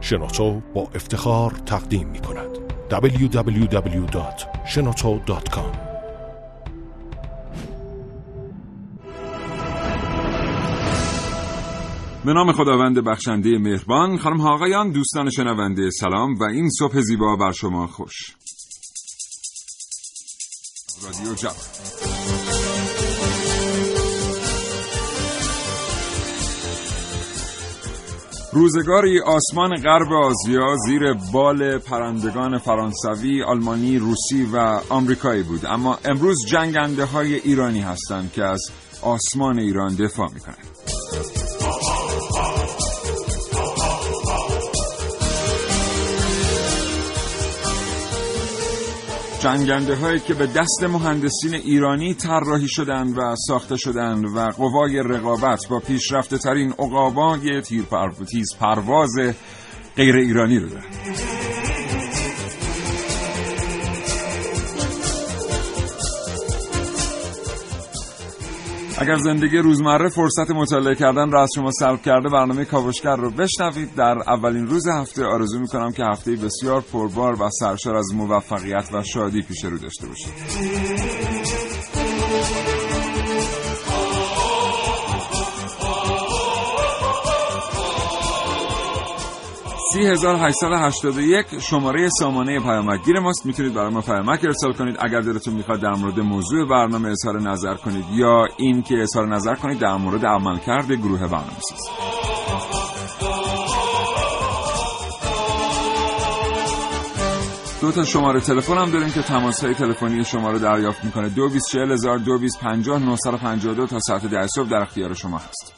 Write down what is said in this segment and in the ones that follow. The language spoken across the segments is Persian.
شنوتو با افتخار تقدیم می کند. www.shenoto.com به نام خداوند بخشنده مهربان خانم آقایان دوستان شنونده سلام و این صبح زیبا بر شما خوش. رادیو جوان. روزگاری آسمان غرب آسیا زیر بال پرندگان فرانسوی، آلمانی، روسی و آمریکایی بود. اما امروز جنگنده های ایرانی هستند که از آسمان ایران دفاع می‌کنند. جنگنده هایی که به دست مهندسین ایرانی طراحی شدند و ساخته شدند و قوای رقابت با پیشرفته ترین اقابای تیر پرواز غیر ایرانی رو دارند. اگر زندگی روزمره فرصت مطالعه کردن را از شما سلب کرده برنامه کاوشگر رو بشنوید. در اولین روز هفته آرزو می‌کنم که هفته بسیار پربار و سرشار از موفقیت و شادی پیش رو داشته باشید. یک شماره سامانه پیامکگیر ماست. می‌تونید برای ما پیامک ارسال کنید. اگر دلتون می‌خواد در مورد موضوع برنامه اظهار نظر کنید یا این که اظهار نظر کنید در مورد عملکرد گروه برنامه ساز. دو تا شماره تلفن هم داریم که تماس های تلفنی شما رو دریافت می‌کنه. دو بیس چهل هزار دو بیس پنجاه دو تا ساعت ده صبح در اختیار شما هست.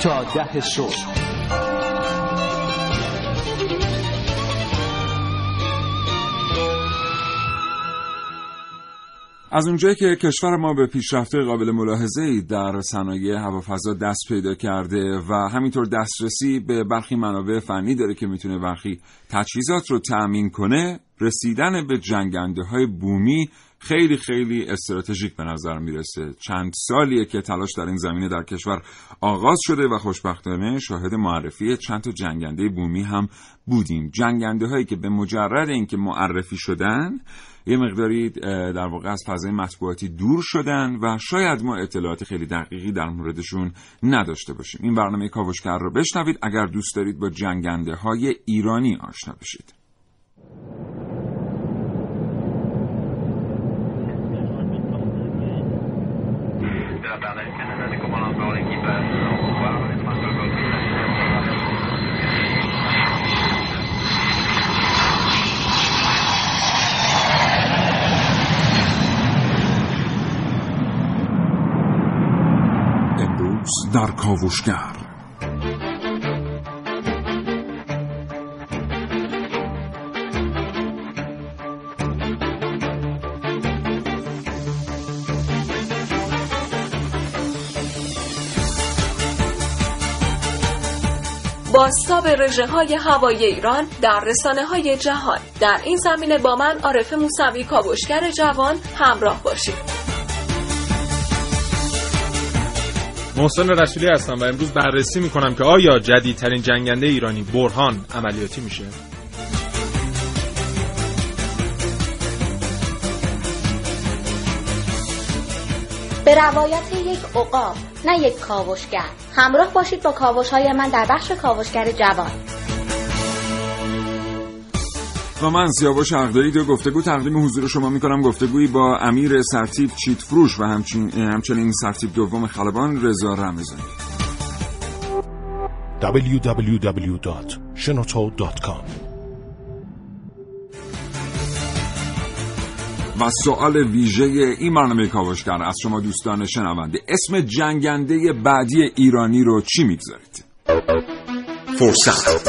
تا ده صبح. از اونجایی که کشور ما به پیشرفته قابل ملاحظه ای در صنایع هوافضا دست پیدا کرده و همینطور دسترسی به برخی منابع فنی داره که می‌تونه برخی تجهیزات رو تأمین کنه رسیدن به جنگنده های بومی خیلی خیلی استراتژیک به نظر می‌رسه. چند سالیه که تلاش در این زمینه در کشور آغاز شده و خوشبختانه شاهد معرفی چند تا جنگنده بومی هم بودیم. جنگنده هایی که به مجرد اینکه معرفی شدن یه مقداری در واقع از فضای مطبوعاتی دور شدن و شاید ما اطلاعات خیلی دقیقی در موردشون نداشته باشیم. این برنامه کاوشگر رو بشنوید. اگر دوست دارید با جنگنده های ایرانی آشنا بشید. در کاوشگر. باستاب رژه های هوایی ایران در رسانه های جهان. در این زمینه با من عارف موسوی کاوشگر جوان همراه باشید. محسن رسولی هستم و امروز بررسی می‌کنم که آیا جدیدترین جنگنده ایرانی برهان عملیاتی میشه؟ به روایت یک عقاب نه یک کاوشگر. همراه باشید با کاوش های من در بخش کاوشگر جوان. و من سیاوش عقدایی دو گفتگو تقدیم حضور شما می‌کنم. گفتگویی با امیر سرتیب چیت فروش و همچنین, همچنین سرتیب دوم خلبان رضا رمزانی www.shenoto.com و سوال ویژه این برنامه کاوشگر از شما دوستان شنونده اسم جنگنده بعدی ایرانی رو چی می‌گذارید؟ فرصت.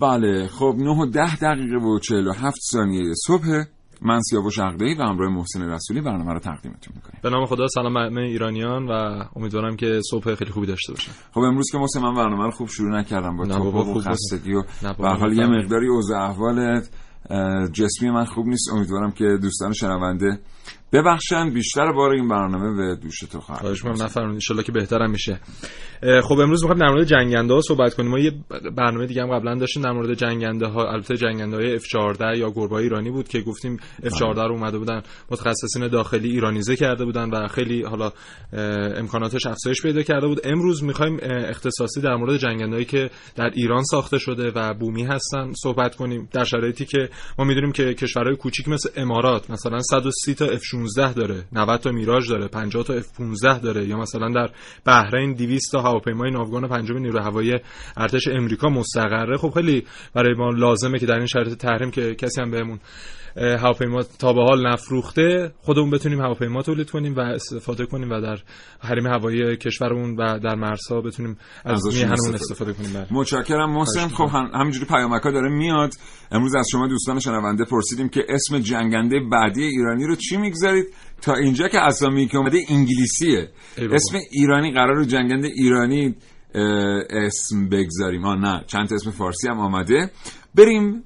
بله خب 9 و 10 دقیقه و 47 ثانیه صبح. من سیاوش عقده‌ای و همراه محسن رسولی برنامه رو تقدیمتون می‌کنیم. به نام خدا سلام همه ایرانیان و امیدوارم که صبح خیلی خوبی داشته باشن خب امروز که محسن من برنامه رو خوب شروع نکردم با تو و. خستگی و به حال یه. مقداری اوضاع احوال جسمی من خوب نیست. امیدوارم که دوستان شنونده ببخشن بیشتر بار این برنامه به دوش تو خواهد خواهش بود. می‌کنم نفرمایید ان که بهترم میشه. خب امروز می‌خوایم در مورد جنگنده ها صحبت کنیم. ما یه برنامه دیگه هم قبلا داشتیم در مورد جنگنده ها البته جنگنده های F14 یا گربه ایرانی بود که گفتیم F14 رو اومده بودن متخصصین داخلی ایرانیزه کرده بودن و خیلی حالا امکاناتش افزایش پیدا کرده بود. امروز می‌خوایم اختصاصی در مورد جنگندهایی که در ایران ساخته شده و بومی هستن صحبت کنیم. در شرایطی که ما می‌دونیم که کشورهای کوچیک مثل امارات مثلا 130 تا F16 داره 90 تا میراژ داره 50 تا F15 داره یا مثلا در بحرین 200 تا هواپیمای ناوگان پنجم نیروی هوایی ارتش امریکا مستقره. خب خیلی برای ما لازمه که در این شرایط تحریم که کسی هم بهمون هواپیما تا به حال نفروخته. خودمون بتونیم هواپیما تولید کنیم و استفاده کنیم و در حریم هوایی کشورمون و در مرزها بتونیم از ازشون میهنمون استفاده استفاده کنیم. بله. متشکرم محسن. خب هم- همینجوری پیامکا داره میاد. امروز از شما دوستان شنونده پرسیدیم که اسم جنگنده بعدی ایرانی رو چی می‌گذارید؟ تا اینجا که اسامی که اومده انگلیسیه. ای. اسم ایرانی قرار رو جنگنده ایرانی اسم بگذاریم. ها نه چند اسم فارسی هم آمده. بریم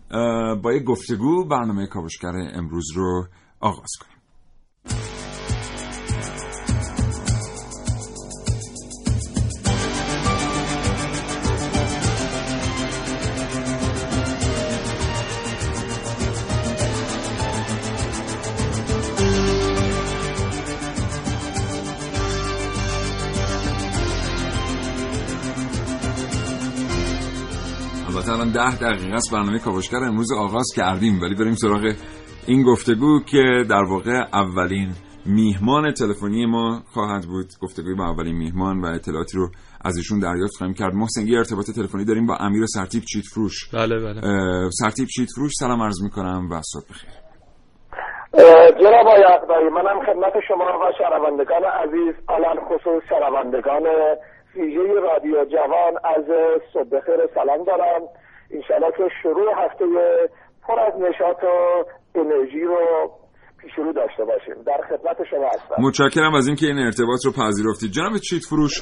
با یه گفتگو برنامه کاوشگر امروز رو آغاز کنیم. الان ده دقیقه است برنامه کاوشگر امروز آغاز کردیم ولی بریم سراغ این گفتگو که در واقع اولین میهمان تلفنی ما خواهد بود. گفتگوی با اولین میهمان و اطلاعاتی رو از ایشون دریافت خواهیم کرد. محسن یه ارتباط تلفنی داریم با امیر سرتیپ چیت فروش. بله بله. اه، سرتیپ چیت فروش سلام عرض می‌کنم و صبح بخیر. جناب آقای اقدایی منم خدمت شما و شنوندگان عزیز علال خصوص شنوندگان ویژه رادیو جوان از صبح بخیر سلام دارم. انشالله که شروع هفته پر از نشاط و انرژی رو پیش رو داشته باشیم. در خدمت شما هستم. متشکرم از اینکه این ارتباط رو پذیرفتید. جناب چیت فروش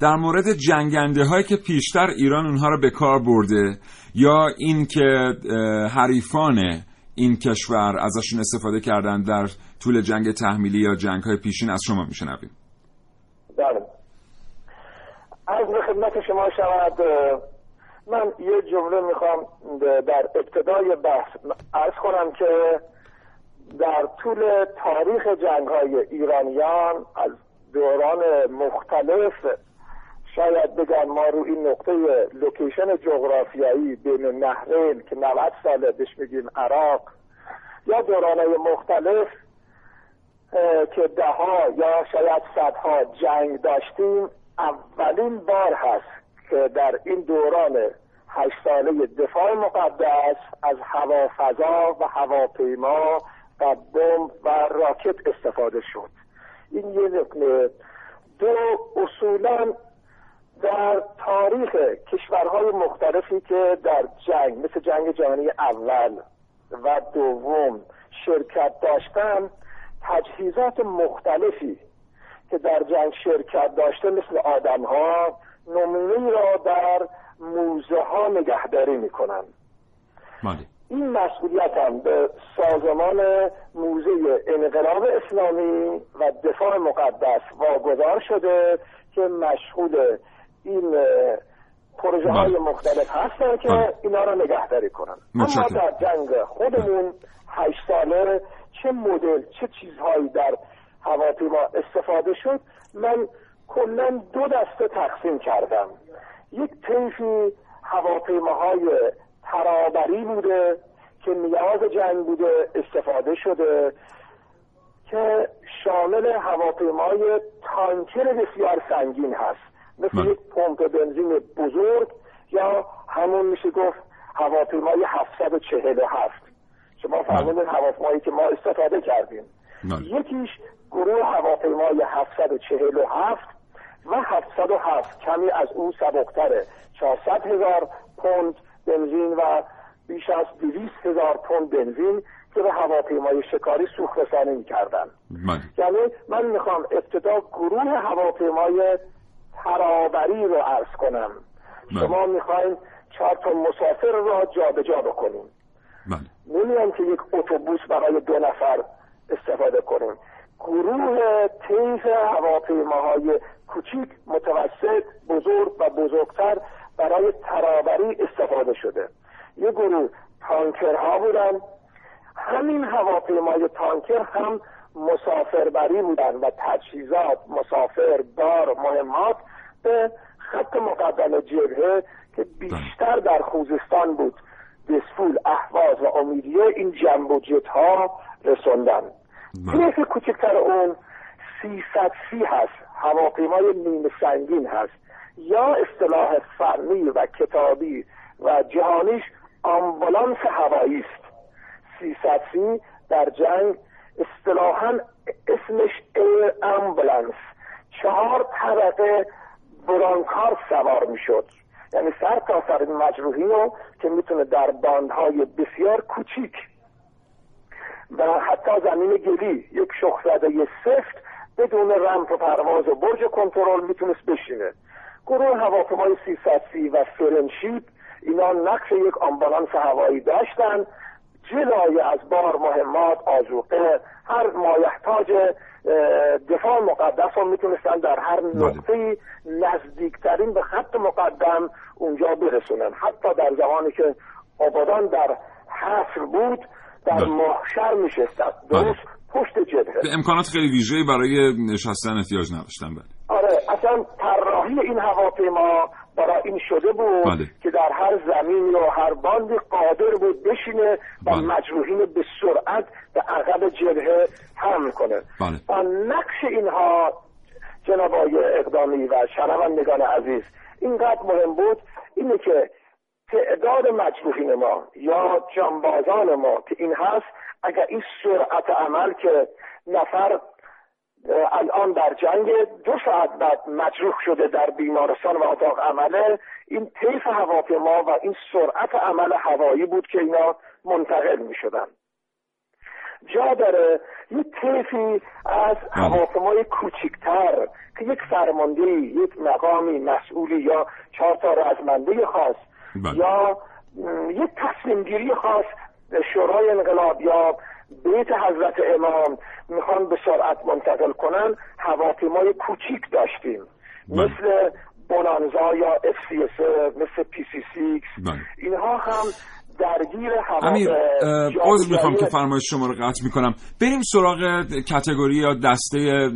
در مورد جنگنده هایی که پیشتر ایران اونها رو به کار برده یا اینکه حریفان این کشور ازشون استفاده کردن در طول جنگ تحمیلی یا جنگ های پیشین از شما میشنویم. بله. از به خدمت شما شود من یه جمله می‌خوام در ابتدای بحث ارز کنم که در طول تاریخ جنگ های ایرانیان از دوران مختلف شاید بگم ما رو این نقطه لوکیشن جغرافیایی بین نهرین که 90 ساله بهش میگیم عراق یا دورانهای مختلف که ده ها یا شاید صدها جنگ داشتیم اولین بار هست که در این دوران هشت ساله دفاع مقدس از هوا فضا و هواپیما و بمب و راکت استفاده شد. این یه نکته دو اصولا در تاریخ کشورهای مختلفی که در جنگ مثل جنگ جهانی اول و دوم شرکت داشتن تجهیزات مختلفی که در جنگ شرکت داشته مثل آدم ها نمونه را در موزه ها نگهداری می‌کنن بله این مسئولیت هم به سازمان موزه انقلاب اسلامی و دفاع مقدس واگذار شده که مشغول این پروژه های. مختلف هستن که. اینا را نگهداری کنن اما. در جنگ خودمون هشت ساله چه مدل چه چیزهایی در هواپیما استفاده شد من کلا دو دسته تقسیم کردم. یک طیفی هواپیماهای ترابری بوده که نیاز جنگ بوده استفاده شده که شامل هواپیمای تانکر بسیار سنگین هست. مثل. یک پمپ بنزین بزرگ یا همون میشه گفت هواپیمای 747 شما فرمودین هواپیمایی که ما استفاده کردیم. بله. یکیش گروه هواپیمای 747 و 707 کمی از اون سبکتره. 400 هزار پوند بنزین و بیش از 200 هزار پوند بنزین که به هواپیمای شکاری سوخت رسانی می‌کردن. بله. یعنی من می‌خوام ابتدا گروه هواپیمای ترابری رو عرض کنم. بله. شما می‌خواین چهار تا مسافر را جابجا بکنیم بله. نمیان که یک اتوبوس برای دو نفر استفاده کنیم. گروه طیف هواپیماهای کوچیک متوسط بزرگ و بزرگتر برای ترابری استفاده شده. یه گروه تانکرها بودن. همین هواپیمای تانکر هم مسافربری بودن و تجهیزات مسافر بار مهمات به خط مقدم جبهه که بیشتر در خوزستان بود. دسفول احواز و امیدیه این جنب ها بله. طیف کوچکتر اون 300 سی هست هواپیمای نیمه سنگین هست. یا اصطلاح فنی و کتابی و جهانیش آمبولانس هوایی است. 300 سی در جنگ اصطلاحا اسمش ایر امبولانس چهار طبقه برانکار سوار می‌شد. یعنی سر تا سر این مجروحی رو که می‌تونه در باندهای بسیار کوچیک و حتی زمین گلی یک شخزده سفت بدون رمپ و پرواز و برج کنترل می‌تونست بشینه. گروه هواپیمای 300 سی و فرنشیپ اینا نقش یک آمبولانس هوایی داشتن جلای از بار مهمات آزوقه هر مایحتاج دفاع مقدس رو می‌تونستن در هر نقطه نزدیکترین به خط مقدم اونجا برسونن. حتی در زمانی که آبادان در حصر بود در بله. محشر میشستن درست پشت جبهه به امکانات خیلی ویژه‌ای برای نشستن احتیاج نداشتن بله آره اصلا طراحی این هواپیما برای این شده بود بله. که در هر زمین و هر باندی قادر بود بشینه و بله. مجروحین به سرعت به عقب جبهه حمل کنه بله. و نقش اینها جناب آقای اقدامی و شنوندگان عزیز اینقدر مهم بود اینه که تعداد مجروحین ما یا جانبازان ما که این هست اگر این سرعت عمل که نفر الان در جنگ دو ساعت بعد مجروح شده در بیمارستان و اتاق عمله این طیف هواپیما و این سرعت عمل هوایی بود که اینا منتقل می شدن جا داره یک طیفی از هواپیمای کوچکتر که یک فرمانده یک مقامی مسئولی یا چهار تا رزمنده خاص بله. یا یک تصمیم گیری خاص شورای انقلاب یا بیت حضرت امام می‌خوان به سرعت منتقل کنن هواپیمای کوچیک داشتیم بله. مثل بونانزا یا اف سی مثل PC Six بله. اینها هم درگیر امیر عذر می‌خوام که فرمایش شما رو قطع می‌کنم. بریم سراغ category یا دسته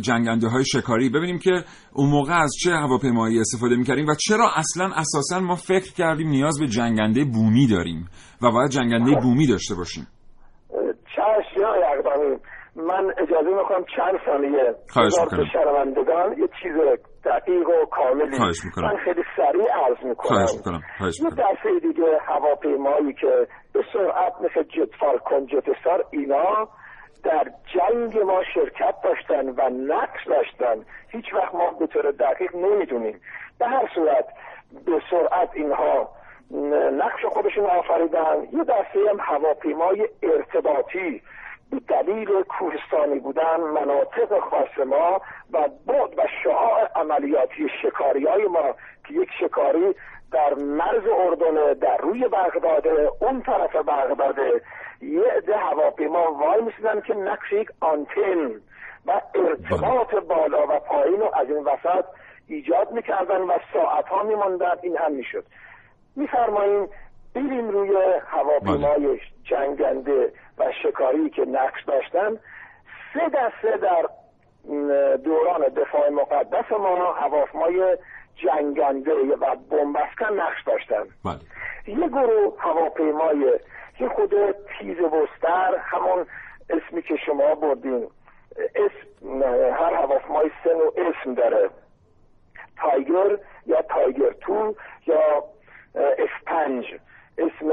جنگنده های شکاری. ببینیم که اون موقع از چه هواپیمایی استفاده می‌کردیم و چرا اصلا اساسا ما فکر کردیم نیاز به جنگنده بومی داریم و باید جنگنده بومی داشته باشیم. چشم یا من اجازه می‌خوام چند ثانیه خواهش بذار می‌کنم. به شنوندگان. یه چیز دقیق و کاملی. خواهش می‌کنم. من خیلی سریع عرض می‌کنم. خواهش می‌کنم. خواهش یه دسته دیگه هواپیمایی که به سرعت مثل جت فالکون جت استار اینا در جنگ ما شرکت داشتن و نقش داشتن. هیچ وقت ما به طور دقیق نمی‌دونیم. به هر صورت به سرعت اینها نقش خودشون آفریدن. یه دسته هم هواپیمای ارتباطی به دلیل کوهستانی بودن مناطق خاص ما و بعد و شعاع عملیاتی شکاری های ما که یک شکاری در مرز اردن در روی بغداد اون طرف بغداد یه عده هواپیما وای میسیدن که نقش یک آنتن و ارتباط بالا و پایین رو از این وسط ایجاد می‌کردن و ساعت ها میماندن. این هم می‌شد. میفرماییم بریم روی هواپیمای جنگنده. و شکاری که نقش داشتن سه دسته در دوران دفاع مقدس ما هواپیمای جنگنده و بمبسکن نقش داشتن. بله. یه گروه هواپیمای یه خود تیز بستر همون اسمی که شما بردین اسم هر هواپیمای سه نوع اسم داره. تایگر یا تایگر تو یا اسپنج. اسم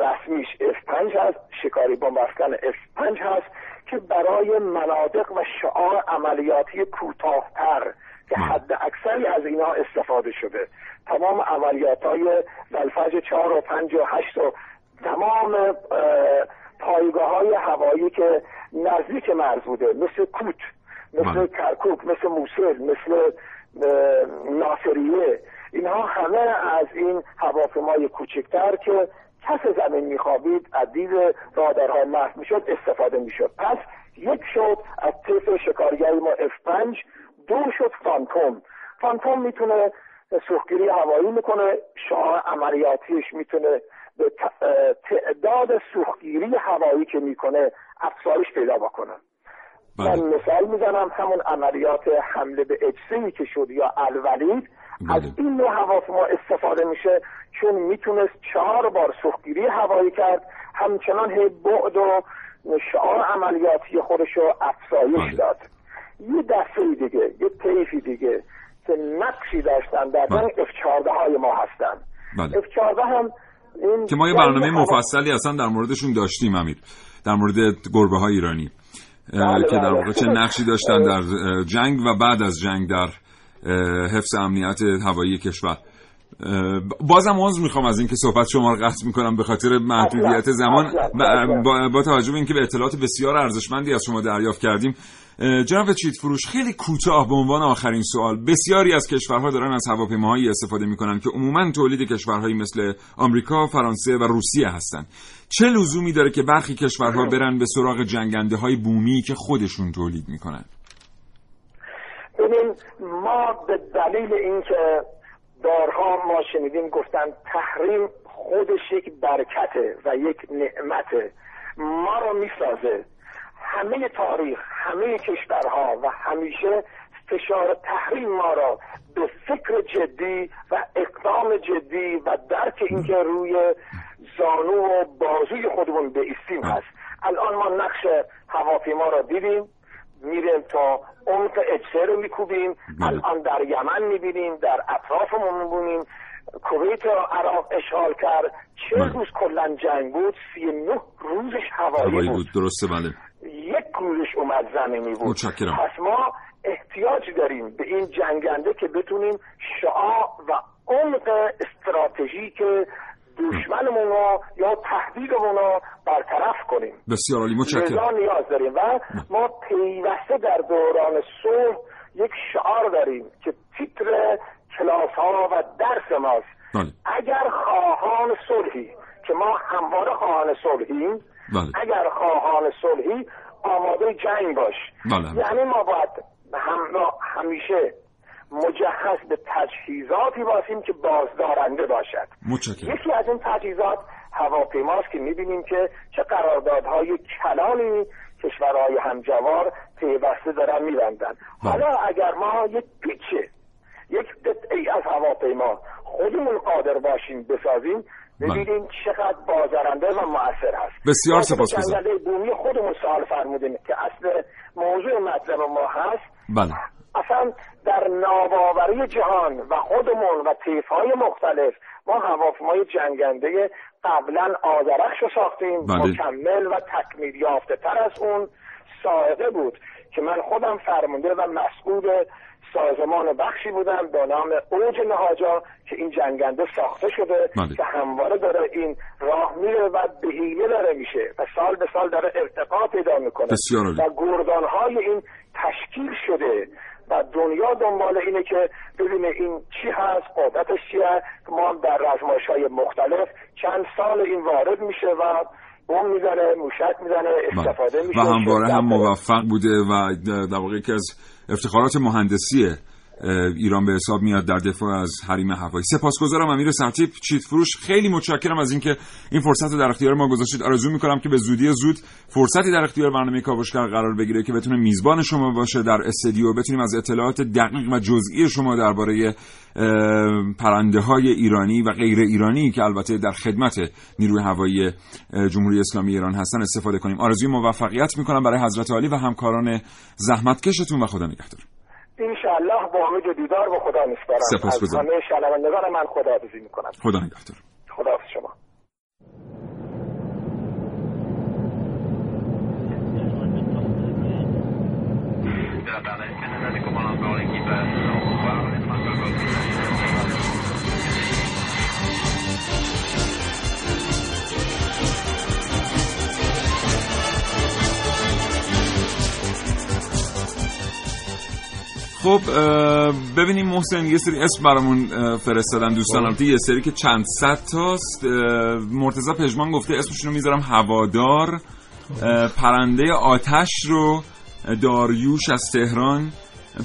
رسمیش اسپنج هست شکاری بمبسکن اسپنج هست که برای مناطق و شعار عملیاتی کوتاهتر که حد اکثری از اینا استفاده شده. تمام عملیات های زلفج چهار و پنج و هشت و تمام پایگاه های هوایی که نزدیک مرز بوده مثل کوت مثل کرکوک مثل موسل مثل ناصریه اینها همه از این هواپیمای کوچکتر که کس زمین میخوابید از دید رادارها محو می‌شد استفاده می‌شد پس یک شد از طیف شکارگری ما F5 دو شد فانتوم فانتوم می‌تونه سوختگیری هوایی می‌کنه شعاع عملیاتیش می‌تونه به تعداد سوختگیری هوایی که می‌کنه افزایش پیدا بکنه بله. من مثال می‌زنم همون عملیات حمله به اجسی که شد یا الولید بله. از این نوع هواپیما استفاده میشه چون می‌تونست چهار بار سوختگیری هوایی کرد همچنان هی بعد و شعار عملیاتی خودش رو افزایش بله. داد یه دسته دیگه یه طیفی دیگه که نقشی داشتن در بله. جنگ F14 های ما هستن بله. F14 هم این که ما یه جنگ برنامه مفصلی اصلا در موردشون داشتیم امیر در مورد گربه های ایرانی بله، که در بله. واقع چه نقشی داشتن در جنگ و بعد از جنگ در حفظ امنیت هوایی کشور. بازم عذر می‌خوام از اینکه صحبت شما رو قطع می‌کنم به خاطر محدودیت زمان. با, با توجه به اینکه به اطلاعات بسیار ارزشمندی از شما دریافت کردیم. جناب چیت فروش خیلی کوتاه به عنوان آخرین سوال. بسیاری از کشورها دارن از هواپیماهایی استفاده می‌کنن که عموما تولید کشورهایی مثل آمریکا، فرانسه و روسیه هستن چه لزومی داره که برخی کشورها برن به سراغ جنگنده های بومی که خودشون تولید می‌کنن؟ ببین ما به دلیل اینکه بارها ما شنیدیم گفتن تحریم خودش یک برکته و یک نعمته. ما رو می‌سازه. همه تاریخ همه کشورها و همیشه فشار تحریم ما را به فکر جدی و اقدام جدی و درک اینکه روی زانو و بازوی خودمون بیستیم هست. الان ما نقش هواپیما را دیدیم. میریم تا عمق اجسه رو میکوبیم بله. الان در یمن می‌بینیم در اطرافمون می‌بینیم کویت را عراق اشغال کرد چه بله. روز کلا جنگ بود سی نه روزش هوایی, بود. بود درسته بله یک روزش اومد زمینی بود متشکرم. پس ما احتیاج داریم به این جنگنده که بتونیم شعاع و عمق استراتژیک دشمنمون رو یا تهدیدمون رو برطرف کنیم. بسیار عالی متشکرم. نیاز داریم و ما پیوسته در دوران صلح یک شعار داریم که تیتر کلاس ها و درس ماست. بله. اگر خواهان صلحی که ما همواره خواهان صلحیم بله. اگر خواهان صلحی آماده جنگ باش. بله. یعنی ما باید هم همیشه مجهز به تجهیزاتی باشیم که بازدارنده باشد متشکرم یکی از این تجهیزات هواپیماست که می‌بینیم که چه قراردادهای کلانی کشورهای همجوار پیوسته دارن میبندن بله. حالا اگر ما یک پیچه یک قطعی از هواپیما خودمون قادر باشیم بسازیم بله. ببینیم چقدر بازارنده و مؤثر هست بسیار سپاسگزارم. بومی خودمون سوال فرمودیم که اصل موضوع مطلب ما هست بله اصلا در ناباوری جهان و خودمون و طیفهای مختلف ما هواپیمای جنگنده قبلا آذرخش رو ساختیم بله. مکمل و تکمیل یافته تر از اون سائقه بود که من خودم فرمانده و مسئول سازمان بخشی بودم به نام اوج نهاجا که این جنگنده ساخته شده بله. که همواره داره این راه میره و به حیله داره میشه و سال به سال داره ارتقا پیدا می‌کنه. و گردانهای این تشکیل شده و دنیا دنبال اینه که ببینه این چی هست قدرتش چی هست ما در رزمایش های مختلف چند سال این وارد میشه و بم می‌زنه موشک می‌زنه بله. استفاده میشه و همواره هم. موفق بوده و در واقع یکی از افتخارات مهندسی ایران به حساب میاد در دفاع از حریم هوایی. سپاسگزارم امیر سرتیپ. چیت فروش. خیلی متشکرم از اینکه این فرصت رو در اختیار ما گذاشتید. آرزو می‌کنم که به زودی زود فرصتی در اختیار برنامه کاوشگر قرار بگیره که بتونه میزبان شما باشه در استودیو. بتونیم از اطلاعات دقیق و جزئی شما درباره پرنده های ایرانی و غیر ایرانی که البته در خدمت نیروی هوایی جمهوری اسلامی ایران هستن استفاده کنیم. آرزوی موفقیت می‌کنم برای حضرت علی و همکاران زحمتکشتون و خدا نگهدار. انشاءالله با امید دیدار با خدا میسپارم سپاسگزارم از همه شنوندگان من خداحافظی می‌کنم. خدا نگهدار. خداحافظ شما. خب ببینیم محسن یه سری اسم برامون فرستادن دوستان. البته یه سری که چند صد تاست. مرتضی پژمان گفته اسمشون رو می‌ذارم هوادار. پرنده آتش رو داریوش از تهران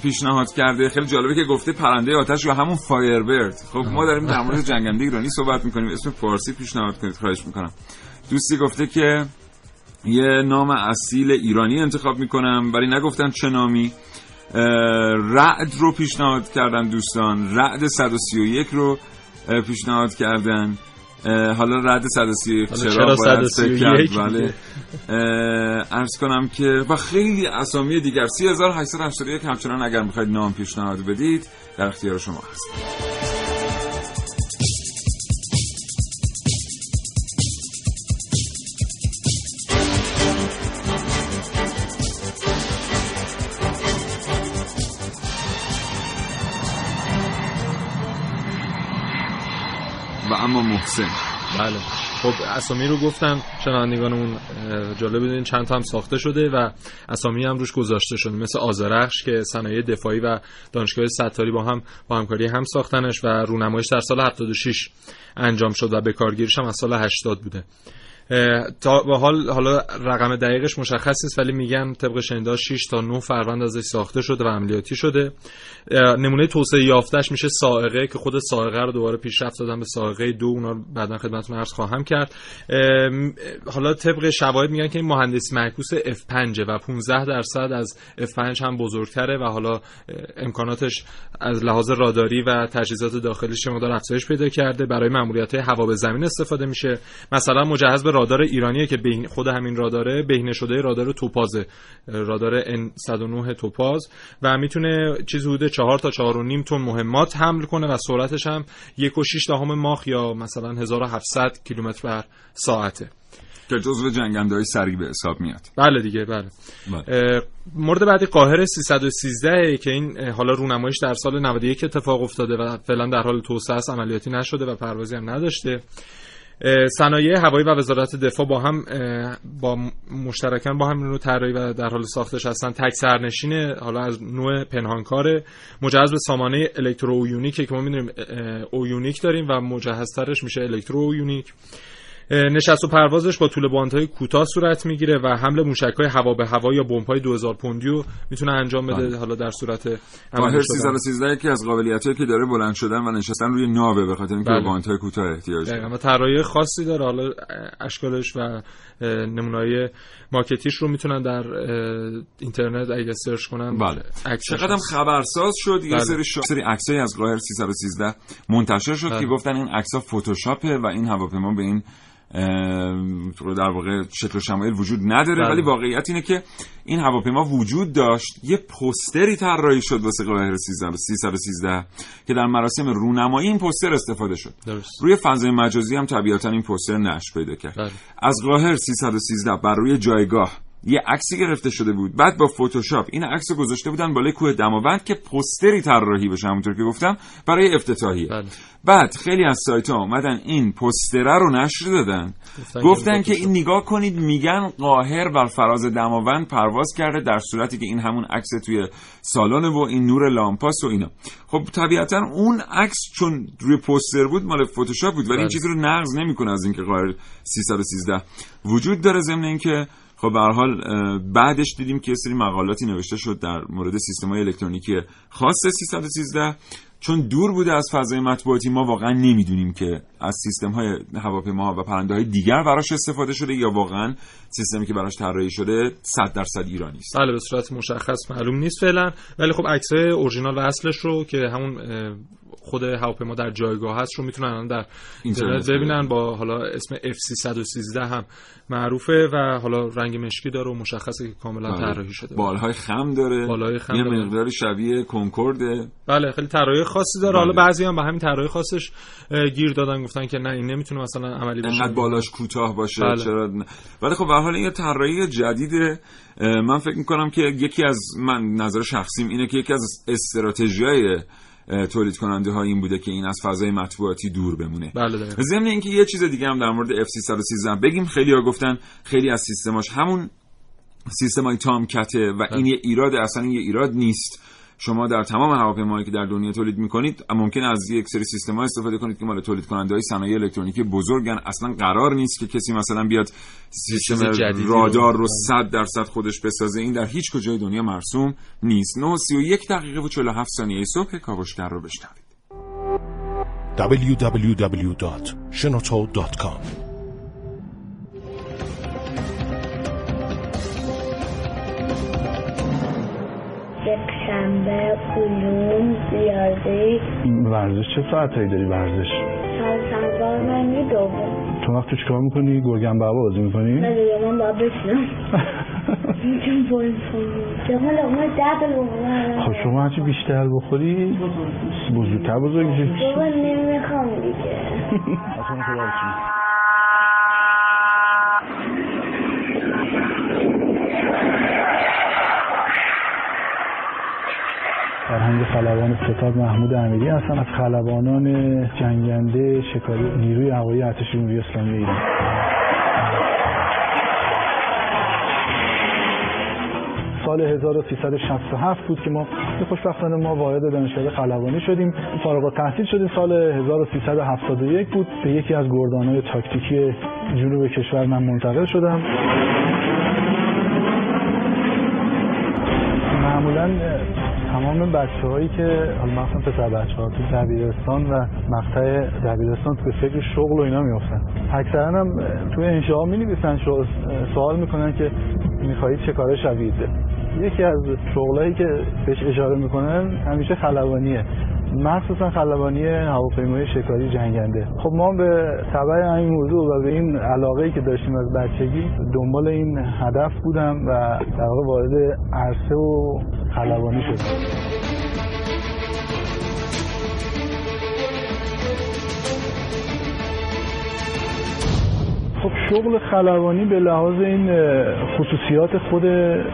پیشنهاد کرده. خیلی جالبه که گفته پرنده آتش یا همون فایربرد. خب ما داریم در مورد جنگنده ایرانی صحبت می‌کنیم. اسم فارسی پیشنهاد کنید. خواهش می‌کنم. دوستی گفته که یه نام اصیل ایرانی انتخاب می‌کنم ولی نگفتن چه نامی. رعد رو پیشنهاد کردن دوستان. رعد 131 رو پیشنهاد کردن. حالا رعد 131 چرا باید فکر کرد؟ بله. ارز کنم که و خیلی اسامی دیگر 3881 همچنان اگر می‌خواید نام پیشنهاد بدید در اختیار شما هست. محسن. بله. خب اسامی رو گفتم شنوندگانمون جالب بدونین چند تا هم ساخته شده و اسامی هم روش گذاشته شده. مثل آزرخش که صنایع دفاعی و دانشگاه ستاری با هم با همکاری هم ساختنش و رونمایش در سال 76 انجام شد و به کارگیریش هم از سال 80 بوده. تا به حال حالا رقم دقیقش مشخص نیست ولی میگن طبق شنیده 6 تا 9 فروند ازش ساخته شده و عملیاتی شده. نمونه توسعه یافتش میشه سائقه که خود سائقه رو دوباره پیشرفت دادن به سائقه دو اونا بعدا خدمتتون عرض خواهم کرد. حالا طبق شواهد میگن که این مهندسی معکوس F5 و 15 درصد از F5 هم بزرگتره و حالا امکاناتش از لحاظ راداری و تجهیزات داخلیش مقدار افزایش پیدا کرده. برای ماموریت هوا به زمین استفاده میشه. مثلا مجهز به رادار ایرانیه که بین خود همین راداره بهینه شده رادار توپاز رادار N109 توپاز. و می‌تونه چیز حدود 4 تا 4.5 تن مهمات حمل کنه و سرعتش هم 1.6 دهم ماخ یا مثلا 1700 کیلومتر بر ساعته. که جزو جنگنده های سریع به حساب میاد. بله دیگه بله, بله. مورد بعدی قاهره 313 که این حالا رونمایش در سال 91 اتفاق افتاده و فعلا در حال توسعه است عملیاتی نشده و پروازی هم نداشته. صنایع هوایی و وزارت دفاع با هم با مشترکان با هم رو طراحی و در حال ساختش هستن. تک سرنشینه حالا از نوع پنهانکاره مجهز به سامانه electro avionic که ما می‌دونیم avionic داریم و مجهزترش میشه electro avionic نشست و پروازش با طول باندهای کوتاه صورت می‌گیره و حمل موشک‌های هوا به هوا یا بمب‌های 2000 پوندیو می‌تونه انجام بده بله. حالا در صورت قاهر 313 که از قابلیتایی که داره بلند شدن و نشستن روی ناوه به خاطر اینکه بله. باندهای کوتاه احتیاج داره و طراحی خاصی داره حالا اشکالش و نمونه‌های ماکتیش رو می‌تونن در اینترنت اگه سرچ کنن بله چقدر خبرساز شد یه بله. سری سری عکسایی از قاهر 313 منتشر شد بله. که گفتن این عکس‌ها فتوشاپه و این هواپیما به این در واقع شکل و شمایل وجود نداره بله. ولی واقعیت اینه که این هواپیما وجود داشت یه پوستری طراحی شد واسه قاهره 313 که در مراسم رونمایی این پوستر استفاده شد درست. روی فضای مجازی هم طبیعتا این پوستر نشر پیدا کرد بله. از قاهر 313 بر روی جایگاه یه عکسی گرفته شده بود. بعد با فتوشاپ این عکس رو گذاشته بودن بالای کوه دماوند که پوستری طراحی بشه همونطور که گفتم برای افتتاحیه. بله. بعد خیلی از سایت ها اومدن این پوستره رو نشر دادن. گفتن, گفتن که این نگاه کنید میگن قاهر بر فراز دماوند پرواز کرده در صورتی که این همون عکس توی سالن و این نور لامپاس و اینا. خب طبیعتا اون عکس چون روی پوستر بود مال فتوشاپ بود ولی این بله. چیزی رو نقض نمی‌کنه از اینکه قاهر 313 وجود داره ضمن اینکه خب به حال بعدش دیدیم که سری مقالاتی نوشته شد در مورد سیستم های الکترونیکی خاص 313 چون دور بوده از فضای مطبوعاتی ما واقعا نمی‌دونیم که از سیستم های هواپیماها و پرنده های دیگر براش استفاده شده یا واقعا سیستمی که براش طراحی شده 100 درصد ایرانی است. بله به صورت مشخص معلوم نیست فعلا. ولی خب عکسای اورجینال و اصلش رو که همون خود هواپیما در جایگاه هست رو می‌تونن الان در اینترنت ببینن با حالا اسم F313 هم معروفه و حالا رنگ مشکی داره و مشخصه که کاملا طراحی شده بالهای خم داره بالهای خم یه. مقدار شبیه کنکورده بله خیلی طراحی خاصی داره حالا بله. بعضی هم به همین طراحی خاصش گیر دادن گفتن که نه این نمی‌تونه مثلا عملی بشه انقدر بالاش کوتاه باشه بله. چرا نه؟ ولی خب به حال این طراحی جدیده من فکر می‌کنم که یکی از من نظر شخصیم اینه که یکی از استراتژیای تولید کننده ها این بوده که این از فضای مطبوعاتی دور بمونه. بله. ضمن اینکه یه چیز دیگه هم در مورد F313 بگیم خیلی ها گفتن خیلی از سیستماش همون سیستم های تامکته و این یه ایراد اصلا این یه ایراد نیست. شما در تمام هواپیماهایی که در دنیا تولید می‌کنید ممکن از یک سری سیستم ها استفاده کنید که مال تولید کننده های صنایع الکترونیکی بزرگن. اصلا قرار نیست که کسی مثلا بیاد سیستم رادار رو 100 درصد خودش بسازه. این در هیچ کجای دنیا مرسوم نیست. 9 31 دقیقه و 47 ثانیه صبح کاوشگر رو بشنوید. www.shenoto.com یک شنبه علوم ریاضی ورزش چه ساعتایی داری ورزش؟ سرسنگار من دوم تو وقت تو چیکار می‌کنی؟ گرگن بابا بازی می‌کنی؟ نه دیگه من باید بشنم می‌تونم بول کنم خب شما هرچی بیشتر بخوری بزرگتر بزرگ بابا نمی‌خوام دیگه اصلا خدا بچینی. فرهنگ خلبان ستاد محمود امیری هستن. از خلبانان جنگنده شکاری نیروی هوایی ارتش جمهوری اسلامی ایران. سال 1367 بود که ما که خوشبختانه ما وارد دانشکده خلبانی شدیم. فارغ التحصیل شدیم. سال 1371 بود به یکی از گردانهای تاکتیکی جنوب کشور من منتقل شدم. معمولا تمام بچه هایی که حالا مثلا پسر بچه ها تو دبیرستان و مقطع دبیرستان تو فکر شغل و اینا میافتن. اکثرا هم توی انشاء می نویسن سوال می‌کنن که می‌خواهید چه کاره شوید یکی از شغلایی که بهش اشاره می‌کنن همیشه خلبانیه. مخصوصا خلبانی هواپیمای شکاری جنگنده. خب ما به تبع این موضوع و به این علاقه که داشتیم از بچگی دنبال این هدف بودم و در واقع وارد عرصه و خلبانی شدم. خب شغل خلبانی به لحاظ این خصوصیات خود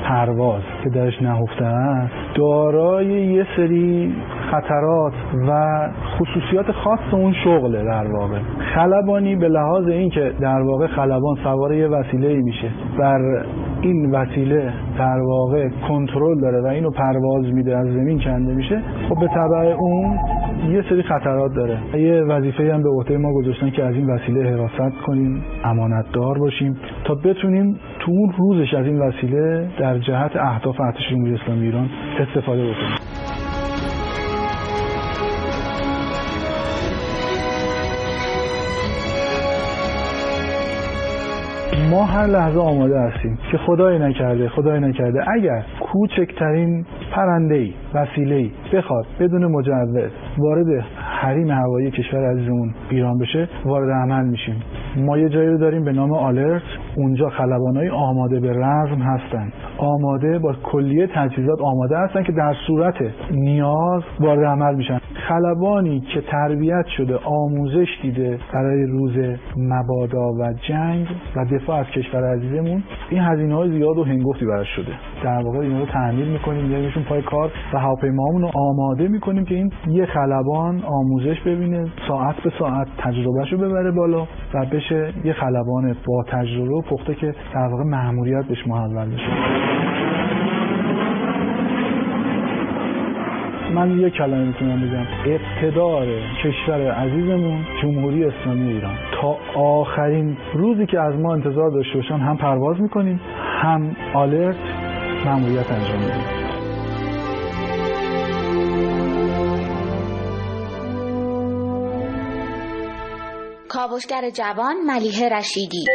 پرواز که درش نهفته است دارای یه سری خطرات و خصوصیات خاص اون شغله در واقع. خلبانی به لحاظ این که در واقع خلبان سوار یه وسیله میشه بر این وسیله در واقع کنترل داره و اینو پرواز میده از زمین کنده میشه خب به تبع اون یه سری خطرات داره. یه وظیفه هم به عهده ما گذاشتن که از این وسیله حراست کنیم امانتدار باشیم تا بتونیم تو اون روزش از این وسیله در جهت اهداف ارتش جمهوری اسلامی ایران استفاده بکنیم. ما هر لحظه آماده هستیم که خدای نکرده خدای نکرده. اگر کوچکترین پرنده ای وسیله ای بخواد بدون مجوز وارد حریم هوایی کشور عزیزمون ایران بشه وارد عمل میشیم. ما یه جایی رو داریم به نام آلرت. اونجا خلبانای آماده به رزم هستن. آماده با کلیه تجهیزات آماده هستن که در صورت نیاز وارد عمل میشن خلبانی که تربیت شده آموزش دیده برای روز مبادا و جنگ و دفاع از کشور عزیزمون این هزینه های زیاد و هنگفتی براش شده. در واقع اینا رو تعمیر می‌کنیم میاریمشون پای کار و هواپیمامون رو آماده می‌کنیم که این یه خلبان آموزش ببینه ساعت به ساعت تجربهش رو ببره بالا و بشه یه خلبان با تجربه پخته که در واقع مأموریت بهش محول بشه. من یه کلمه می‌تونم بگم. اقتدار کشور عزیزمون جمهوری اسلامی ایران. تا آخرین روزی که از ما انتظار داشته باشن هم پرواز می‌کنیم هم آلرت مأموریت انجام میدیم. کاوشگر جوان ملیه رشیدی.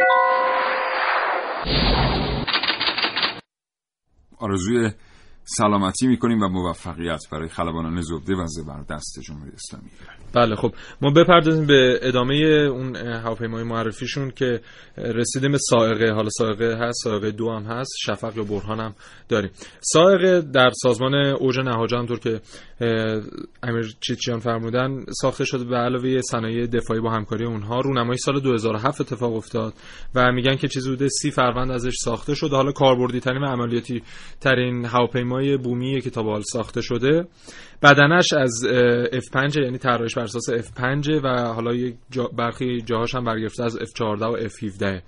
آرزوی سلامتی می‌کنیم و موفقیت برای خلبانان زبده و زبردست جمهوری اسلامی بله خب ما بپردازیم به ادامه اون هواپیمای معرفیشون که رسیدیم به سائقه حالا سائقه هست سائقه دو هم هست شفق یا برهان هم داریم. سائقه در سازمان اوج نهاجا همطور که امیر چیچیان فرمودن ساخته شده به علاوه صنایع دفاعی با همکاری اونها. رونمایی سال 2007 اتفاق افتاد و میگن که چیزی حدود سی فروند ازش ساخته شده. حالا کاربردی ترین و عملیاتی ترین هواپیمای بومی که تا به ساخته شده. بدنش از F5 یعنی طراحیش بر اساس F5 و حالا یک جا برخی جاهاش هم برگرفته از F14 و F17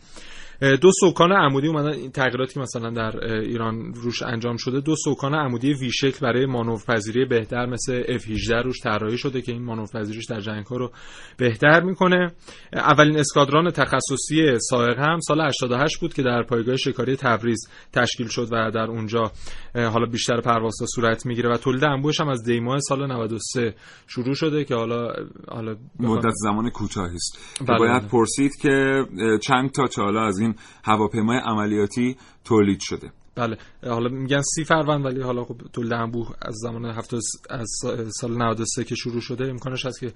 دو سوکان عمودی اومدن این تغییراتی که مثلا در ایران روش انجام شده دو سوکان عمودی وی شکل برای مانورپذیری بهتر مثل F18 روش طراحی شده که این مانورپذیریش در جنگ رو بهتر می‌کنه اولین اسکادران تخصصی سائق هم سال 88 بود که در پایگاه شکاری تبریز تشکیل شد و در اونجا حالا بیشتر پروازها صورت می‌گیره و تولید انبوهش هم از دیماه سال 93 شروع شده که حالا حالا مدت زمان کوتاهی است بله باید بله. پرسید که چند تا چاله از این هواپیمای عملیاتی تولید شده. بله. حالا میگن سی فروند ولی حالا خب تولید انبوه از زمان هفته از سال 93 که شروع شده امکانش هست که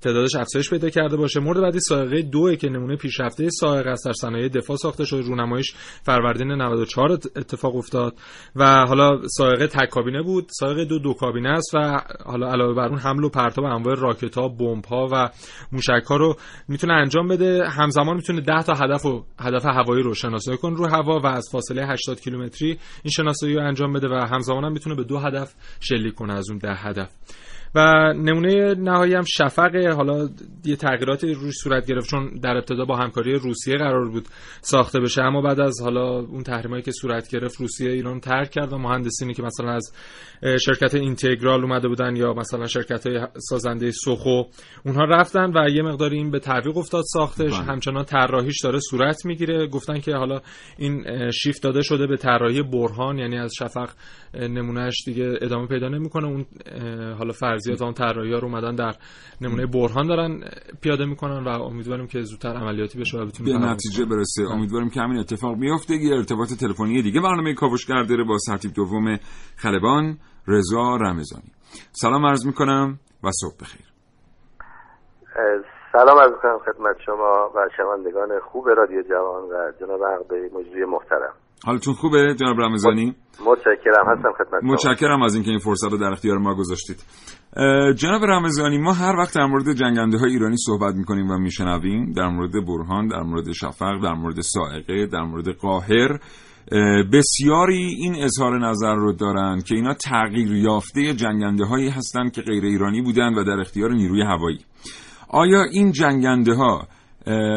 تعدادش افزایش پیدا کرده باشه. مورد بعدی سائقه دو که نمونه پیشرفته سائقه است در صنایع دفاع ساخته شده. رونماییش فروردین 94 اتفاق افتاد. و حالا سائقه تک کابینه بود. سائقه دو دو کابینه است و حالا علاوه بر اون حمل و پرتاب انواع راکت ها بمب ها و موشک ها رو می‌تونه انجام بده. همزمان می‌تونه 10 تا هدف و هدف هوایی رو شناسایی کنه رو هوا و از فاصله 80 کیلومتری این شناسایی رو انجام بده و همزمان هم می‌تونه به دو هدف شلیک کنه از اون ده هدف. و نمونه نهایی هم شفق حالا یه تغییراتی روش صورت گرفت چون در ابتدا با همکاری روسیه قرار بود ساخته بشه. اما بعد از حالا اون تحریمایی که صورت گرفت روسیه ایران ترک کرد و مهندسینی که مثلا از شرکت اینتگرال اومده بودن یا مثلا شرکت های سازنده سوخو اونها رفتن و یه مقدار این به تعویق افتاد ساختش. بله. همچنان طراحیش داره صورت می‌گیره. گفتن که حالا این شیفت داده شده به طراحی برهان یعنی از شفق نمونهش دیگه ادامه پیدا نمی‌کنه. اون حالا فرضیات اون طراحی ها رو اومدن در نمونه برهان دارن پیاده می‌کنن و امیدواریم که زودتر عملیاتی بشه و به بتونیم نتیجه برسه. امیدواریم که همین اتفاق بیفته. یه ارتباط تلفنی دیگه. برنامه کاوشگر داره با سرتیب دوم خلبان رضا رمضانی. سلام عرض می‌کنم و صبح بخیر. سلام عرض می‌کنم خدمت شما و شنوندگان خوب رادیو جوان و جناب عقد مجری محترم. حالتون خوبه جناب رمضانی؟ متشکرم هستم خدمت شما متشکرم از اینکه این فرصت رو در اختیار ما گذاشتید. جناب رمضانی ما هر وقت در مورد جنگنده های ایرانی صحبت می‌کنیم و میشنویم در مورد برهان در مورد شفق در مورد سائقه در مورد قاهر اه، بسیاری این اظهار نظر رو دارن که اینا تغییر یافته جنگنده هایی هستند که غیر ایرانی بودند و در اختیار نیروی هوایی. آیا این جنگنده ها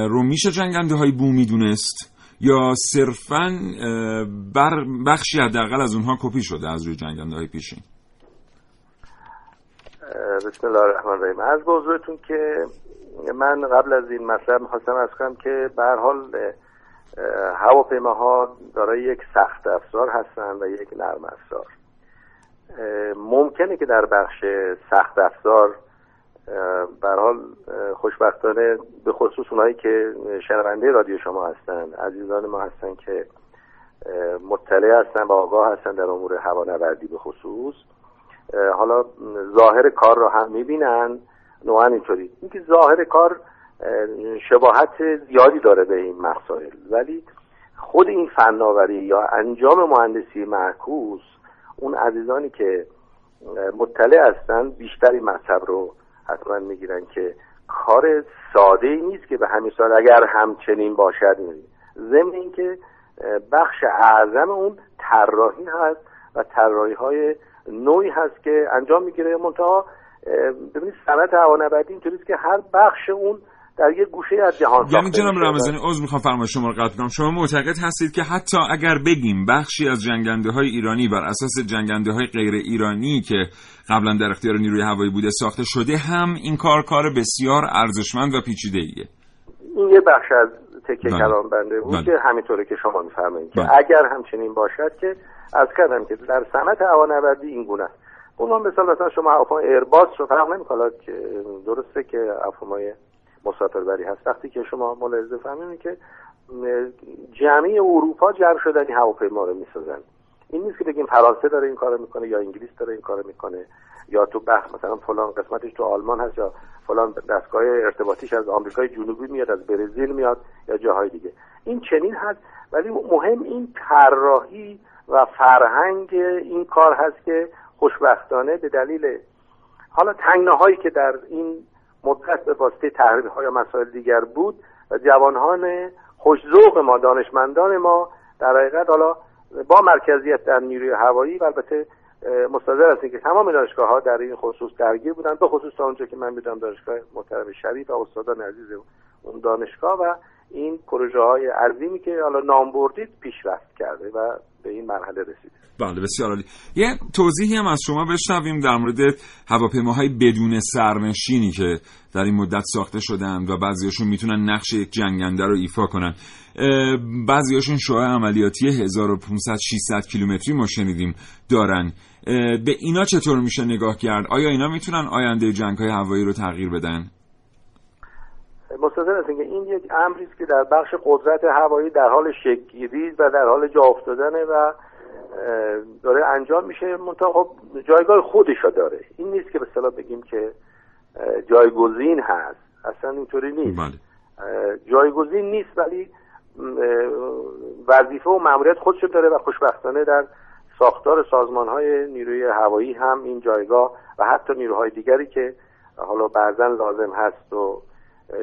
رو میشه جنگنده های بومی دونست؟ یا صرفا بر بخشی حداقل از اونها کپی شده از روی جنگنده های پیشین بسم الله الرحمن الرحیم. از حضورتون که من قبل از این مطلب می‌خواستم از کنم که به حال اه، هواپیماها دارای یک سخت افزار هستند و یک نرم افزار. ممکنه که در بخش سخت افزار هر حال خوشبختانه به خصوص اونایی که شنونده رادیو شما هستند عزیزان ما هستن که مطلع هستن و آگاه هستن در امور هوانوردی به خصوص. حالا ظاهر کار رو هم می‌بینن نوعا اینطوری. اینکه ظاهر کار اه، شباهت زیادی داره به این مسائل. ولی خود این فناوری یا انجام مهندسی معکوس اون عزیزانی که مطلع هستن بیشتر این مطلب رو حتما می‌گیرن که کار ساده ای نیست که به همین سال اگر همچنین باشد ضمن اینکه بخش اعظم اون طراحی هست و طراحی های نوعی هست که انجام می‌گیره. منتها ببینید صنعت هوانوردی اینطوری است که هر بخش اون در یک گوشه از جهان یعنی جناب. رمضانی عذر می‌خوام فرمایش شما رو قطع کنم شما معتقد هستید که حتی اگر بگیم بخشی از جنگنده های ایرانی بر اساس جنگنده های غیر ایرانی که قبلا در اختیار نیروی هوایی بوده ساخته شده هم این کار کار بسیار ارزشمند و پیچیده ایه این یه بخش از تکه بله. کلام بنده بود بله. که همینطوره که شما میفرمایید که بله. اگر همچنین باشد که از کردم که در صنعت هوانوردی این گونه است اون مثال مثلا شما هواپیمای ایرباس رو فرق نمی‌کنه که درسته که هواپیمای مسافربری هست. وقتی که شما ملاحظه فهمید که جمعی اروپا جمع شدن هواپیما رو می‌سازن. این نیست که بگیم فرانسه داره این کارو می‌کنه یا انگلیس داره این کارو می‌کنه یا تو بخ مثلا فلان قسمتش تو آلمان هست یا فلان دستگاه ارتباطیش از آمریکای جنوبی میاد از برزیل میاد یا جاهای دیگه. این چنین هست ولی مهم این طراحی و فرهنگ این کار هست که خوشبختانه به دلیل حالا تنگناهایی که در این مدت به واسطه تحریم های مسائل دیگر بود و جوانان خوشذوق ما دانشمندان ما در حقیقت حالا با مرکزیت در نیروی هوایی و البته مستظر هستیم که تمام دانشگاه ها در این خصوص درگیر بودن به خصوص تا اونجا که من می‌دونم دانشگاه محترم شریف و استادان عزیز اون دانشگاه و این پروژه های عظیمی که حالا نام بردید پیشرفت کرده و به این مرحله رسیده. بله بسیار عالی. یه توضیحی هم از شما بشنویم در مورد هواپیماهای بدون سرنشینی که در این مدت ساخته شدن و بعضیاشون می‌تونن نقش یک جنگنده رو ایفا کنن. بعضیاشون شعاع عملیاتی 1500 600 کیلومتری ما شنیدیم دارن. به اینا چطور میشه نگاه کرد؟ آیا اینا می‌تونن آینده جنگ های هوایی رو تغییر بدن؟ مستظر هستیم که این یک امری است که در بخش قدرت هوایی در حال شکلگیری و در حال جا افتادن و داره انجام میشه. منتها خب جایگاه خودش داره. این نیست که به اصطلاح بگیم که جایگزین هست. اصلا اینطوری نیست. بله. جایگزین نیست ولی وظیفه و مأموریت خودشو داره و خوشبختانه در ساختار سازمان های نیروی هوایی هم این جایگاه و حتی نیروهای دیگری که حالا بعضا لازم هست و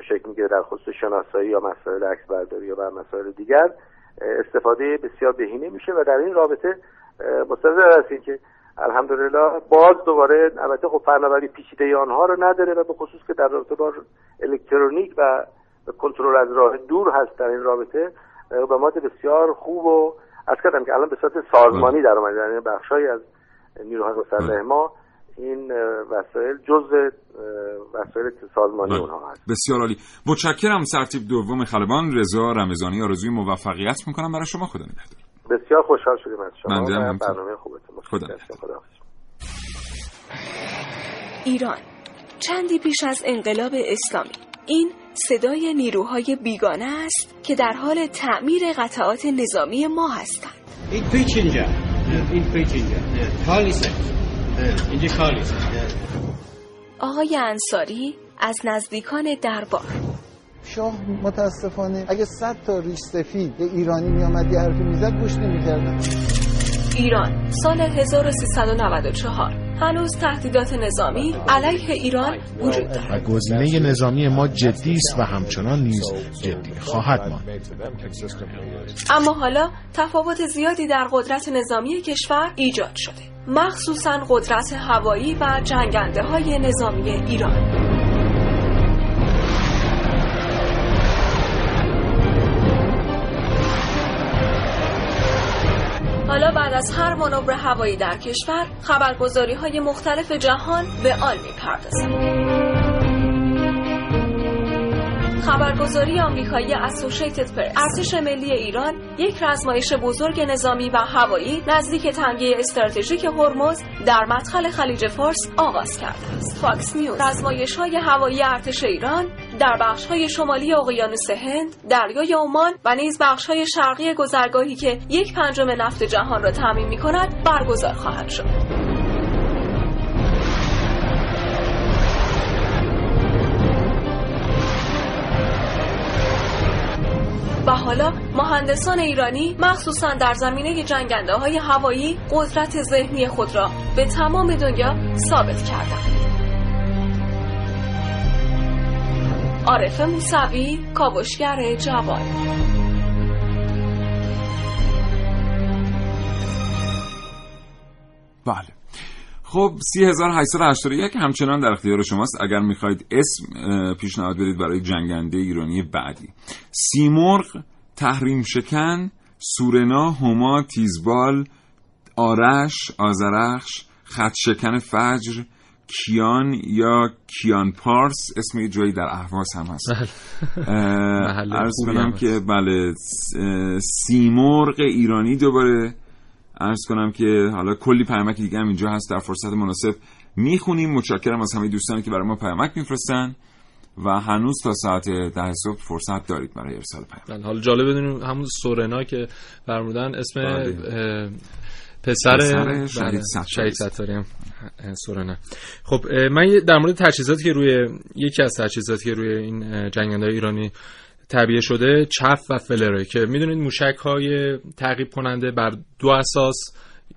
شکل می‌گیره در خصوص شناسایی یا مسائل عکس برداری یا و مسائل دیگر استفاده بسیار بهینه میشه و در این رابطه مستظر هستیم که الحمدلله باز دوباره البته خب فناوری پیچیده آنها رو نداره و به خصوص که در رابطه با الکترونیک و کنترل از راه دور هست در این رابطه اقدامات بسیار خوب و از کردم که الان به صورت سازمانی در اومده یعنی بخشایی از نیروهای مسلح ما این وسایل جزء اه، وسایل سازمانی بله. اونها هست. بسیار عالی. متشکرم سرتیپ دوم خلبان رضا رمضانی آرزوی موفقیت می‌کنم برای شما. خدا نگهدار. بسیار خوشحال شدیم از شما همینطور. برنامه خوبتون خدا. خداحافظ. ایران. چندی پیش از انقلاب اسلامی. این صدای نیروهای بیگانه است که در حال تعمیر قطعات نظامی ما هستند. این پیچ اینجا این پیچ اینجا اینجا خالیسه آقای انصاری از نزدیکان دربار. شاه متاسفانه اگه صد تا ریش سفید به ایرانی میامد یه حرفی می‌زد گوش نمی‌کردن ایران سال 1394 هنوز تهدیدات نظامی علیه ایران وجود دارد. و گزینه نظامی ما جدی است و همچنان نیز جدی خواهد ماند. اما حالا تفاوت زیادی در قدرت نظامی کشور ایجاد شده مخصوصا قدرت هوایی و جنگنده های نظامی ایران. بعد از هر مانور هوایی در کشور خبرگزاری های مختلف جهان به آن می‌پردازند خبرگزاری آمریکایی اسوشیتد پرس ارتش ملی ایران یک رزمایش بزرگ نظامی و هوایی نزدیک تنگه استراتژیک هرمز در مدخل خلیج فارس آغاز کرده است. فاکس نیوز رزمایش های هوایی ارتش ایران در بخش های شمالی اقیانوس هند دریای عمان و نیز بخش های شرقی گذرگاهی که یک پنجم نفت جهان را تامین می کند برگزار خواهد شد و حالا مهندسان ایرانی مخصوصا در زمینه جنگنده های هوایی قدرت ذهنی خود را به تمام دنیا ثابت کردند. عارف موسوی کاوشگر جوان. بله. خب 3881 همچنان در اختیار شماست. اگر می‌خواید اسم پیشنهاد بدید برای جنگنده ایرانی بعدی. سیمرغ تحریم شکن سورنا هما تیزبال آرش آزرخش خط شکن فجر کیان یا کیان پارس اسم یه جایی در اهواز هم هست. ارز خوبی کنم که بله سیمرغ ایرانی دوباره. ارز کنم که حالا کلی پیامک دیگه هم اینجا هست در فرصت مناسب می‌خونیم. متشکرم از همه دوستانی که برای ما پیامک میفرستن و هنوز تا ساعت ده صبح فرصت دارید برای ارسال پیام بله، حالا جالب بدونیم همون سورنا که فرمودن اسم بله. پسر پسر بله، شهید ستاری. هم سورنا خب من در مورد تجهیزاتی که روی یکی از تجهیزاتی که روی این اه، جنگنده‌های ایرانی تعبیه شده چف و فلره که می‌دونید موشک های تعقیب کننده بر دو اساس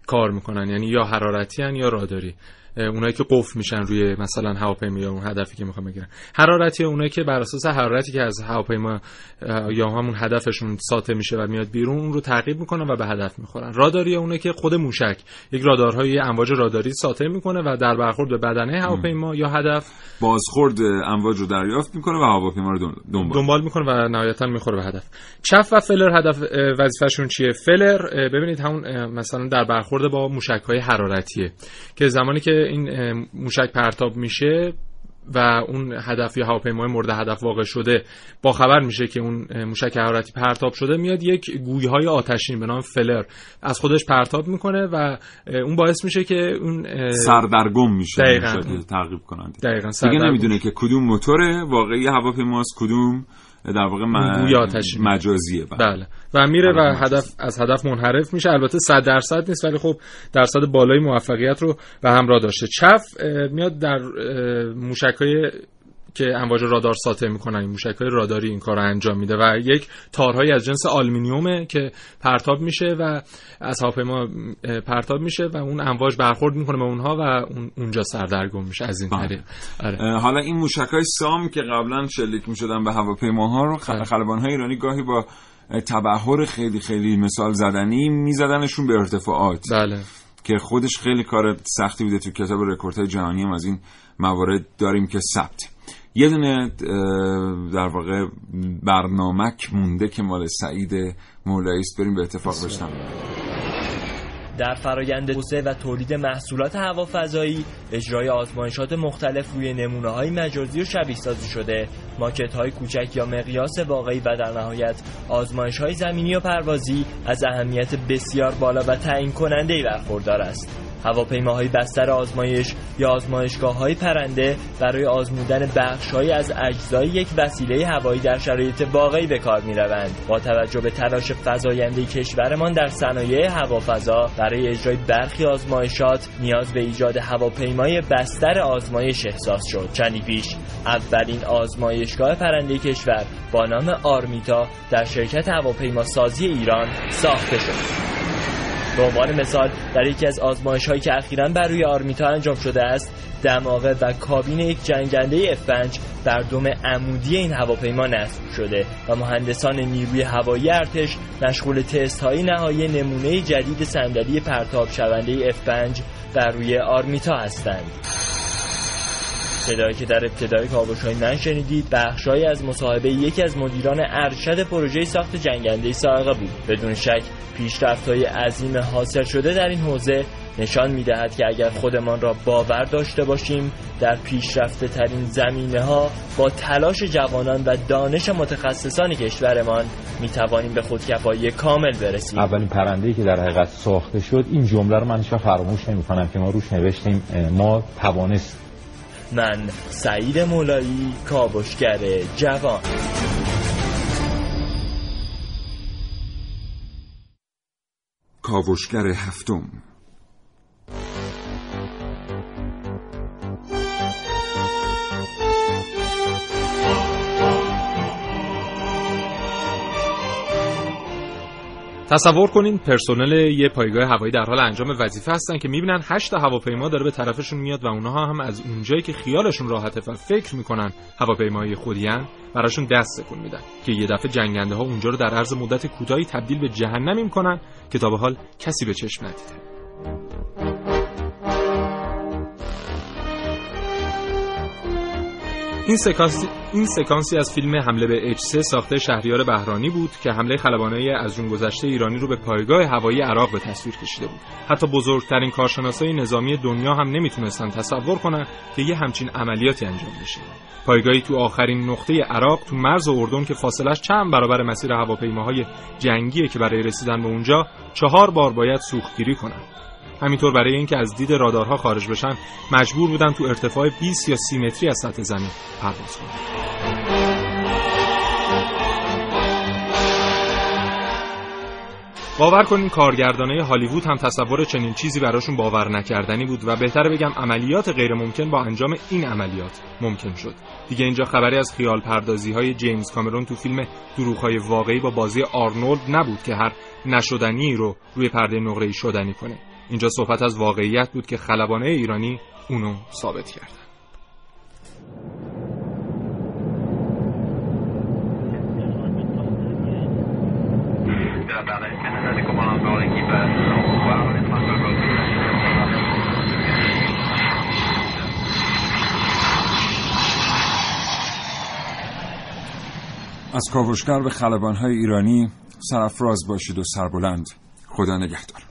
کار می‌کنن یعنی یا حرارتی هن یا راداری اونایی که قفل میشن روی مثلا هواپیما یا اون هدفی که می‌خوام بگیرن. حرارتی اونایی که بر اساس حرارتی که از هواپیما یا همون هدفشون ساطع میشه و میاد بیرون اون رو تعقیب می‌کنن و به هدف می‌خورن. راداری اونایی که خود موشک یک رادارهای امواج راداری ساطع می‌کنه و در برخورد به بدنه هواپیما یا هدف بازخورد امواج رو دریافت می‌کنه و هواپیما رو دن- دنبال. دنبال می‌کنه و نهایتا می‌خوره به هدف. چف و فلر هدف وظیفهشون چیه؟ فلر ببینید همون مثلا در برخورد با موشک های حرارتیه که زمانی که این موشک پرتاب میشه و اون هدف یا هواپیمای مورد هدف واقع شده با خبر میشه که اون موشک حرارتی پرتاب شده میاد یک گویه های آتشین به نام فلر از خودش پرتاب می‌کنه و اون باعث میشه که اون سردرگم میشه دقیقاً. تعقیب کننده دقیقاً دیگه. نمی‌دونه که کدوم موتور واقعی هواپیماست کدوم در واقع. مجازیه بله. بله و میره و هدف از هدف منحرف میشه البته 100 درصد نیست ولی خب درصد بالای موفقیت رو به همراه داشته چف میاد در موشکای که امواج رادار ساطع می‌کنن این موشک های راداری این کار رو انجام میده و یک تارهایی از جنس آلومینیومه که پرتاب میشه و از هواپیما پرتاب میشه و اون امواج برخورد می‌کنه به اونها و اون اونجا سردرگم میشه از این بله. طریق. آره. حالا این موشک های سام که قبلا شلیک می شدن به هواپیماها رو خ... خلبان های ایرانی گاهی با اه، تبحر خیلی خیلی مثال زدنی میزدنشون به ارتفاعات. بله. که خودش خیلی کار سختی بوده تو کتاب رکوردهای جهانی هم از این موارد داریم که ثبت. یه دونه در واقع برنامک مونده که مال سعید مولایی است. بریم به اتفاق بشنم در فرایند توسعه و تولید محصولات هوافضایی اجرای آزمایشات مختلف روی نمونه های مجازی و شبیه سازی شده. ماکت های کوچک یا مقیاس واقعی و در نهایت آزمایش های زمینی و پروازی از اهمیت بسیار بالا و تعیین کننده برخوردار است. هواپیماهای بستر آزمایش یا آزمایشگاه های پرنده برای آزمودن بخشهایی از اجزای یک وسیله هوایی در شرایط واقعی به کار می روند. با توجه به تلاش فزاینده کشورمان در صنایع هوافضا برای اجرای برخی آزمایشات نیاز به ایجاد هواپیمای بستر آزمایش احساس شد. چندی پیش اولین آزمایشگاه پرنده کشور با نام آرمیتا در شرکت هواپیما سازی ایران ساخته شد. به عنوان مثال در یکی از آزمایش هایی که اخیرا بر روی آرمیتا انجام شده است دماغه و کابین یک جنگنده F5 بر دم عمودی این هواپیما نصب شده و مهندسان نیروی هوایی ارتش مشغول تست های نهایی نمونه جدید صندلی پرتاب شونده F5 بر روی آرمیتا هستند. صدایی که در ابتدای کاوش های من شنیدید بخشهایی از مصاحبه یکی از مدیران ارشد پروژه ساخت جنگنده سائقه بود. بدون شک پیشرفت های عظیم حاصل شده در این حوزه نشان می دهد که اگر خودمان را باور داشته باشیم در پیشرفته ترین زمینه ها با تلاش جوانان و دانش متخصصان کشورمان می توانیم به خودکفایی کامل برسیم. اولین پرنده‌ای که در حقیقت ساخته شد این جمله رو من فراموش نمی‌کنم که ما روش نوشتیم. ما توانست من سعید مولایی کاوشگر جوان. کاوشگر هفتم. تصور کنین پرسنل یه پایگاه هوایی در حال انجام وظیفه هستن که می‌بینن هشت هواپیما داره به طرفشون میاد و اونها هم از اونجایی که خیالشون راحته و فکر می‌کنن هواپیمای خودیان براشون دست تکون میدن که یه دفعه جنگنده ها اونجا رو در عرض مدت کوتاهی تبدیل به جهنمی می‌کنن که تا به حال کسی به چشم ندیده. این سکانسی, این سکانسی از فیلم حمله به H3 ساخته شهریار بهرانی بود که حمله خلبانای از جون گذشته ایرانی رو به پایگاه هوایی عراق به تصویر کشیده بود. حتی بزرگترین کارشناسای نظامی دنیا هم نمی‌تونستن تصور کنن که یه همچین عملیاتی انجام بشه. پایگاهی تو آخرین نقطه عراق تو مرز اردن که فاصلش چند برابر مسیر هواپیماهای جنگیه که برای رسیدن به اونجا چهار بار باید سوختگیری کنن. همینطور برای اینکه از دید رادارها خارج بشن مجبور بودن تو ارتفاع 20 یا 30 متری از سطح زمین پرواز کنن. باور کنین کارگردانای هالیوود هم تصور چنین چیزی براشون باور نکردنی بود و بهتره بگم عملیات غیر ممکن با انجام این عملیات ممکن شد. دیگه اینجا خبری از خیال پردازی های جیمز کامرون تو فیلم دروغ واقعی با بازی آرنولد نبود که هر نشدنی رو روی پرده نقره شدنی کنه. اینجا صحبت از واقعیت بود که خلبانه ایرانی اونو ثابت کردن از کاوشگر به خلبانهای ایرانی سرفراز باشید و سربلند خدا نگهدار.